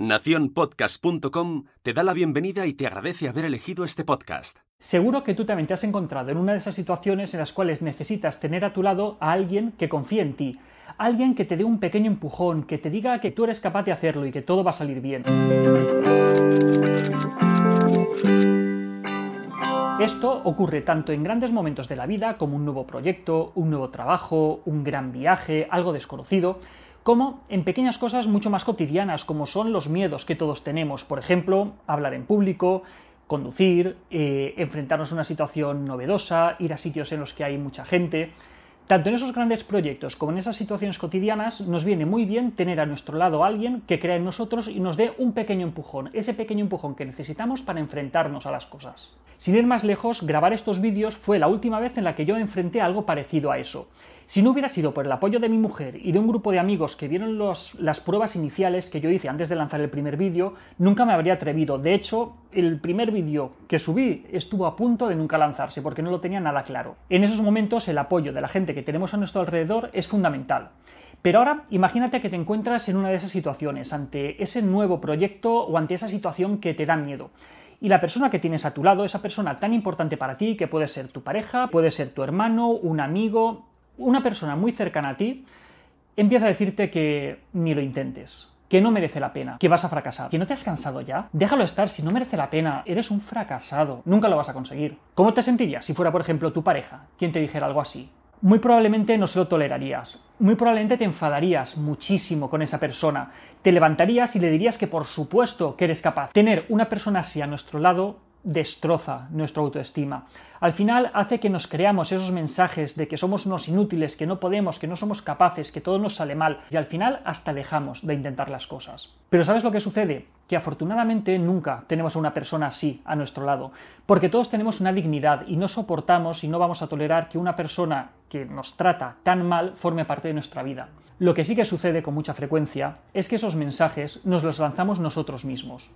Naciónpodcast.com te da la bienvenida y te agradece haber elegido este podcast. Seguro que tú también te has encontrado en una de esas situaciones en las cuales necesitas tener a tu lado a alguien que confíe en ti, alguien que te dé un pequeño empujón, que te diga que tú eres capaz de hacerlo y que todo va a salir bien. Esto ocurre tanto en grandes momentos de la vida como un nuevo proyecto, un nuevo trabajo, un gran viaje, algo desconocido, como en pequeñas cosas mucho más cotidianas, como son los miedos que todos tenemos, por ejemplo, hablar en público, conducir, eh, enfrentarnos a una situación novedosa, ir a sitios en los que hay mucha gente. Tanto en esos grandes proyectos como en esas situaciones cotidianas nos viene muy bien tener a nuestro lado a alguien que crea en nosotros y nos dé un pequeño empujón, ese pequeño empujón que necesitamos para enfrentarnos a las cosas. Sin ir más lejos, grabar estos vídeos fue la última vez en la que yo enfrenté algo parecido a eso. Si no hubiera sido por el apoyo de mi mujer y de un grupo de amigos que vieron las pruebas iniciales que yo hice antes de lanzar el primer vídeo, nunca me habría atrevido. De hecho, el primer vídeo que subí estuvo a punto de nunca lanzarse porque no lo tenía nada claro. En esos momentos el apoyo de la gente que tenemos a nuestro alrededor es fundamental. Pero ahora imagínate que te encuentras en una de esas situaciones, ante ese nuevo proyecto o ante esa situación que te da miedo. Y la persona que tienes a tu lado, esa persona tan importante para ti, que puede ser tu pareja, puede ser tu hermano, un amigo, una persona muy cercana a ti empieza a decirte que ni lo intentes, que no merece la pena, que vas a fracasar, que no te has cansado ya, déjalo estar, si no merece la pena, eres un fracasado, nunca lo vas a conseguir. ¿Cómo te sentirías si fuera, por ejemplo, tu pareja quien te dijera algo así? Muy probablemente no se lo tolerarías, muy probablemente te enfadarías muchísimo con esa persona, te levantarías y le dirías que por supuesto que eres capaz. Tener una persona así a nuestro lado destroza nuestra autoestima. Al final hace que nos creamos esos mensajes de que somos unos inútiles, que no podemos, que no somos capaces, que todo nos sale mal y al final hasta dejamos de intentar las cosas. Pero ¿sabes lo que sucede? Que afortunadamente nunca tenemos a una persona así a nuestro lado, porque todos tenemos una dignidad y no soportamos y no vamos a tolerar que una persona que nos trata tan mal forme parte de nuestra vida. Lo que sí que sucede con mucha frecuencia es que esos mensajes nos los lanzamos nosotros mismos.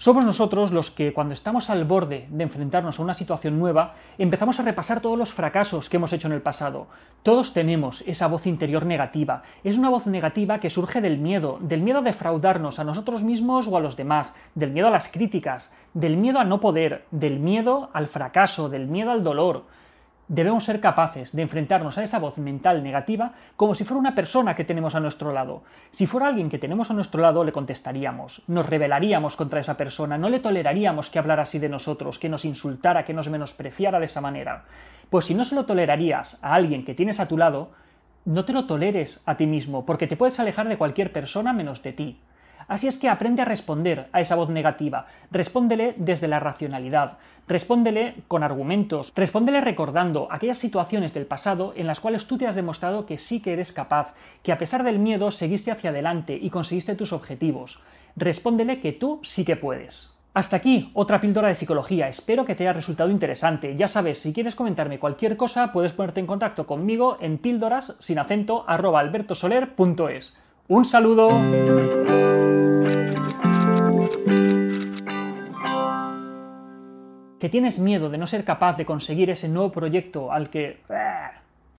Somos nosotros los que, cuando estamos al borde de enfrentarnos a una situación nueva, empezamos a repasar todos los fracasos que hemos hecho en el pasado. Todos tenemos esa voz interior negativa. Es una voz negativa que surge del miedo, del miedo a defraudarnos a nosotros mismos o a los demás, del miedo a las críticas, del miedo a no poder, del miedo al fracaso, del miedo al dolor debemos ser capaces de enfrentarnos a esa voz mental negativa como si fuera una persona que tenemos a nuestro lado. Si fuera alguien que tenemos a nuestro lado, le contestaríamos, nos rebelaríamos contra esa persona, no le toleraríamos que hablara así de nosotros, que nos insultara, que nos menospreciara de esa manera. Pues si no se lo tolerarías a alguien que tienes a tu lado, no te lo toleres a ti mismo, porque te puedes alejar de cualquier persona menos de ti. Así es que aprende a responder a esa voz negativa. Respóndele desde la racionalidad. Respóndele con argumentos. Respóndele recordando aquellas situaciones del pasado en las cuales tú te has demostrado que sí que eres capaz, que a pesar del miedo seguiste hacia adelante y conseguiste tus objetivos. Respóndele que tú sí que puedes. Hasta aquí otra píldora de psicología. Espero que te haya resultado interesante. Ya sabes, si quieres comentarme cualquier cosa, puedes ponerte en contacto conmigo en píldoras sin acento albertosoler.es. Un saludo. Que tienes miedo de no ser capaz de conseguir ese nuevo proyecto al que